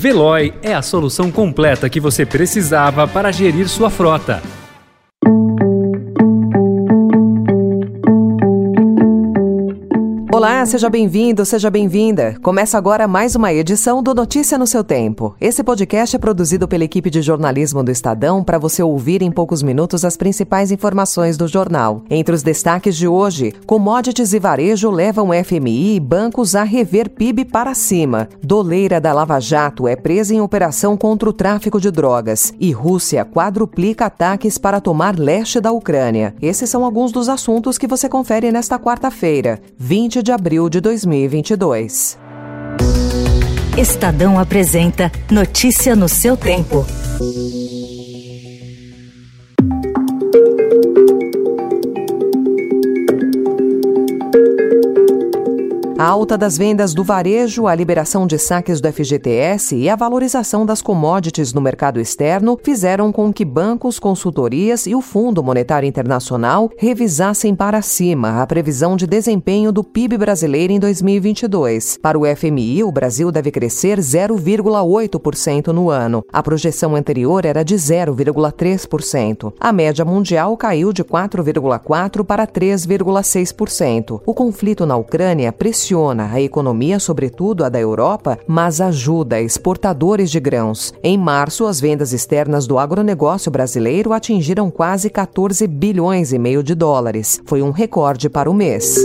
Veloy é a solução completa que você precisava para gerir sua frota. Olá, seja bem-vindo, seja bem-vinda. Começa agora mais uma edição do Notícia no seu Tempo. Esse podcast é produzido pela equipe de jornalismo do Estadão para você ouvir em poucos minutos as principais informações do jornal. Entre os destaques de hoje, commodities e varejo levam FMI e bancos a rever PIB para cima. Doleira da Lava Jato é presa em operação contra o tráfico de drogas. E Rússia quadruplica ataques para tomar leste da Ucrânia. Esses são alguns dos assuntos que você confere nesta quarta-feira, 20 de abril de 2022. Estadão apresenta Notícia no seu tempo. A alta das vendas do varejo, a liberação de saques do FGTS e a valorização das commodities no mercado externo fizeram com que bancos, consultorias e o Fundo Monetário Internacional revisassem para cima a previsão de desempenho do PIB brasileiro em 2022. Para o FMI, o Brasil deve crescer 0,8% no ano. A projeção anterior era de 0,3%. A média mundial caiu de 4,4% para 3,6%. O conflito na Ucrânia pressionou a economia, sobretudo a da Europa, mas ajuda exportadores de grãos. Em março, as vendas externas do agronegócio brasileiro atingiram quase 14 bilhões e meio de dólares. Foi um recorde para o mês.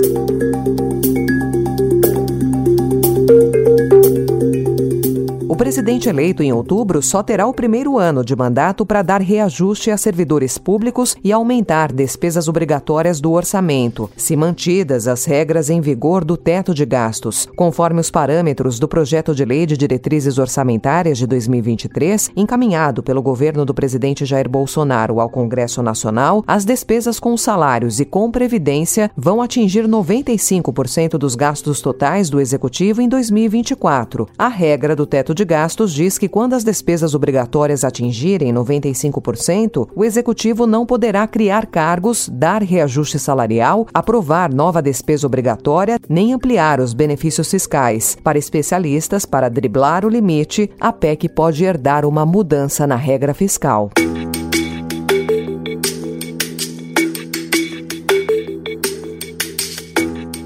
Presidente eleito em outubro só terá o primeiro ano de mandato para dar reajuste a servidores públicos e aumentar despesas obrigatórias do orçamento, se mantidas as regras em vigor do teto de gastos, conforme os parâmetros do projeto de lei de diretrizes orçamentárias de 2023, encaminhado pelo governo do presidente Jair Bolsonaro ao Congresso Nacional, as despesas com salários e com previdência vão atingir 95% dos gastos totais do executivo em 2024. A regra do teto de de Gastos diz que quando as despesas obrigatórias atingirem 95%, o executivo não poderá criar cargos, dar reajuste salarial, aprovar nova despesa obrigatória, nem ampliar os benefícios fiscais. Para especialistas, para driblar o limite, a PEC pode herdar uma mudança na regra fiscal.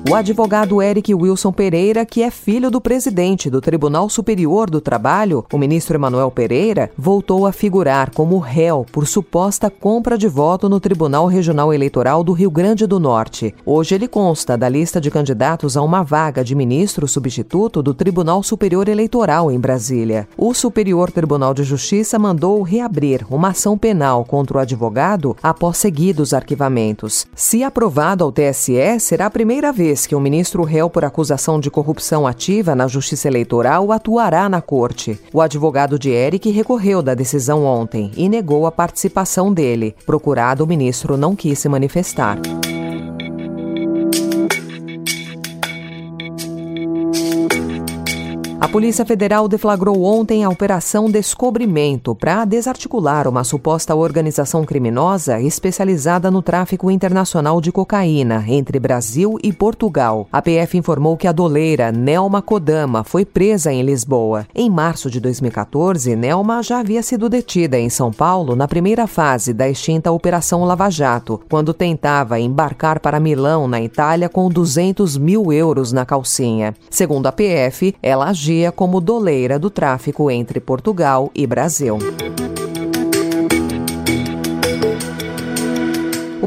O advogado Eric Wilson Pereira, que é filho do presidente do Tribunal Superior do Trabalho, o ministro Emanuel Pereira, voltou a figurar como réu por suposta compra de voto no Tribunal Regional Eleitoral do Rio Grande do Norte. Hoje ele consta da lista de candidatos a uma vaga de ministro substituto do Tribunal Superior Eleitoral em Brasília. O Superior Tribunal de Justiça mandou reabrir uma ação penal contra o advogado após seguidos arquivamentos. Se aprovado ao TSE, será a primeira vez que o ministro réu por acusação de corrupção ativa na Justiça Eleitoral atuará na corte. O advogado de Eric recorreu da decisão ontem e negou a participação dele. Procurado, o ministro não quis se manifestar. A Polícia Federal deflagrou ontem a Operação Descobrimento para desarticular uma suposta organização criminosa especializada no tráfico internacional de cocaína entre Brasil e Portugal. A PF informou que a doleira Nelma Kodama foi presa em Lisboa. Em março de 2014, Nelma já havia sido detida em São Paulo na primeira fase da extinta Operação Lava Jato, quando tentava embarcar para Milão, na Itália, com 200 mil euros na calcinha. Segundo a PF, ela agia como doleira do tráfico entre Portugal e Brasil.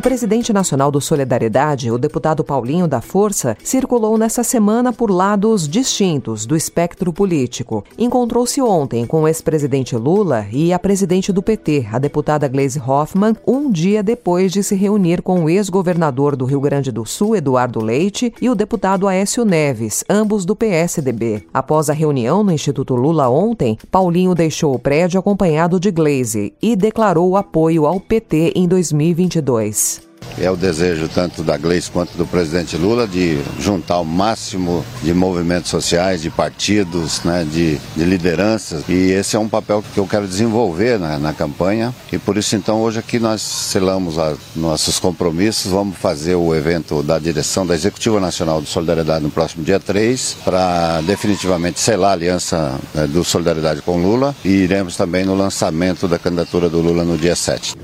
O presidente nacional do Solidariedade, o deputado Paulinho da Força, circulou nessa semana por lados distintos do espectro político. Encontrou-se ontem com o ex-presidente Lula e a presidente do PT, a deputada Gleisi Hoffmann, um dia depois de se reunir com o ex-governador do Rio Grande do Sul, Eduardo Leite, e o deputado Aécio Neves, ambos do PSDB. Após a reunião no Instituto Lula ontem, Paulinho deixou o prédio acompanhado de Gleisi e declarou apoio ao PT em 2022. É o desejo tanto da Gleice quanto do presidente Lula de juntar o máximo de movimentos sociais, de partidos, né, de, de lideranças. E esse é um papel que eu quero desenvolver na, na campanha. E por isso, então, hoje aqui nós selamos a, nossos compromissos. Vamos fazer o evento da direção da Executiva Nacional de Solidariedade no próximo dia 3, para definitivamente selar a aliança né, do Solidariedade com Lula. E iremos também no lançamento da candidatura do Lula no dia 7.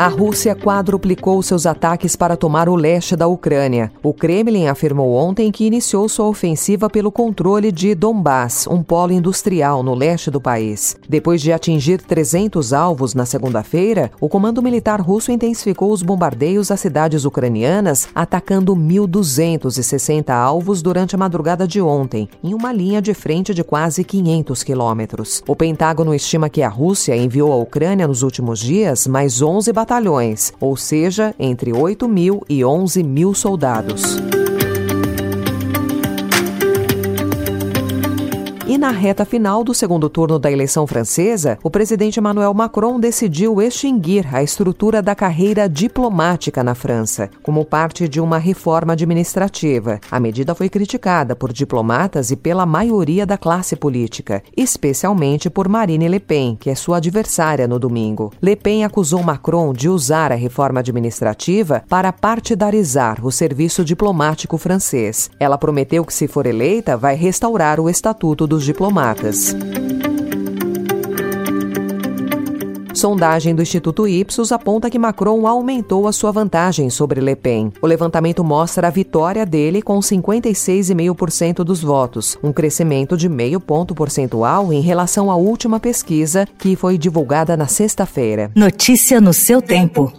A Rússia quadruplicou seus ataques para tomar o leste da Ucrânia. O Kremlin afirmou ontem que iniciou sua ofensiva pelo controle de Donbass, um polo industrial no leste do país. Depois de atingir 300 alvos na segunda-feira, o comando militar russo intensificou os bombardeios às cidades ucranianas, atacando 1.260 alvos durante a madrugada de ontem, em uma linha de frente de quase 500 quilômetros. O Pentágono estima que a Rússia enviou à Ucrânia nos últimos dias mais 11 batalhões batalhões, ou seja, entre 8 mil e 11 mil soldados. E na reta final do segundo turno da eleição francesa, o presidente Emmanuel Macron decidiu extinguir a estrutura da carreira diplomática na França, como parte de uma reforma administrativa. A medida foi criticada por diplomatas e pela maioria da classe política, especialmente por Marine Le Pen, que é sua adversária no domingo. Le Pen acusou Macron de usar a reforma administrativa para partidarizar o serviço diplomático francês. Ela prometeu que, se for eleita, vai restaurar o estatuto do dos diplomatas. Sondagem do Instituto Ipsos aponta que Macron aumentou a sua vantagem sobre Le Pen. O levantamento mostra a vitória dele com 56,5% dos votos, um crescimento de meio ponto percentual em relação à última pesquisa, que foi divulgada na sexta-feira. Notícia no seu tempo.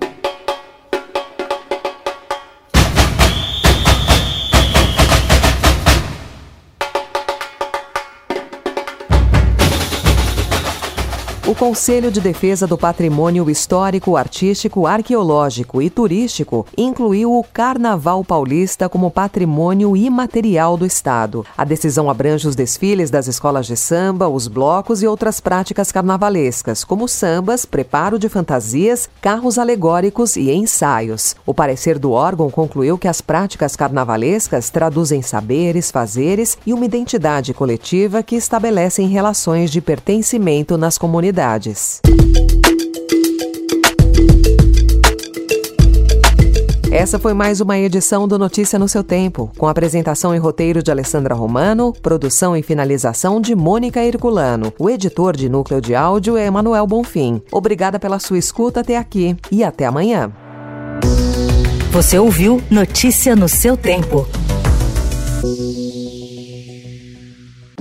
O Conselho de Defesa do Patrimônio Histórico, Artístico, Arqueológico e Turístico incluiu o Carnaval Paulista como patrimônio imaterial do Estado. A decisão abrange os desfiles das escolas de samba, os blocos e outras práticas carnavalescas, como sambas, preparo de fantasias, carros alegóricos e ensaios. O parecer do órgão concluiu que as práticas carnavalescas traduzem saberes, fazeres e uma identidade coletiva que estabelecem relações de pertencimento nas comunidades cidades. Essa foi mais uma edição do Notícia no seu tempo, com apresentação e roteiro de Alessandra Romano, produção e finalização de Mônica Herculano. O editor de núcleo de áudio é Emanuel Bonfim. Obrigada pela sua escuta até aqui e até amanhã. Você ouviu Notícia no seu tempo.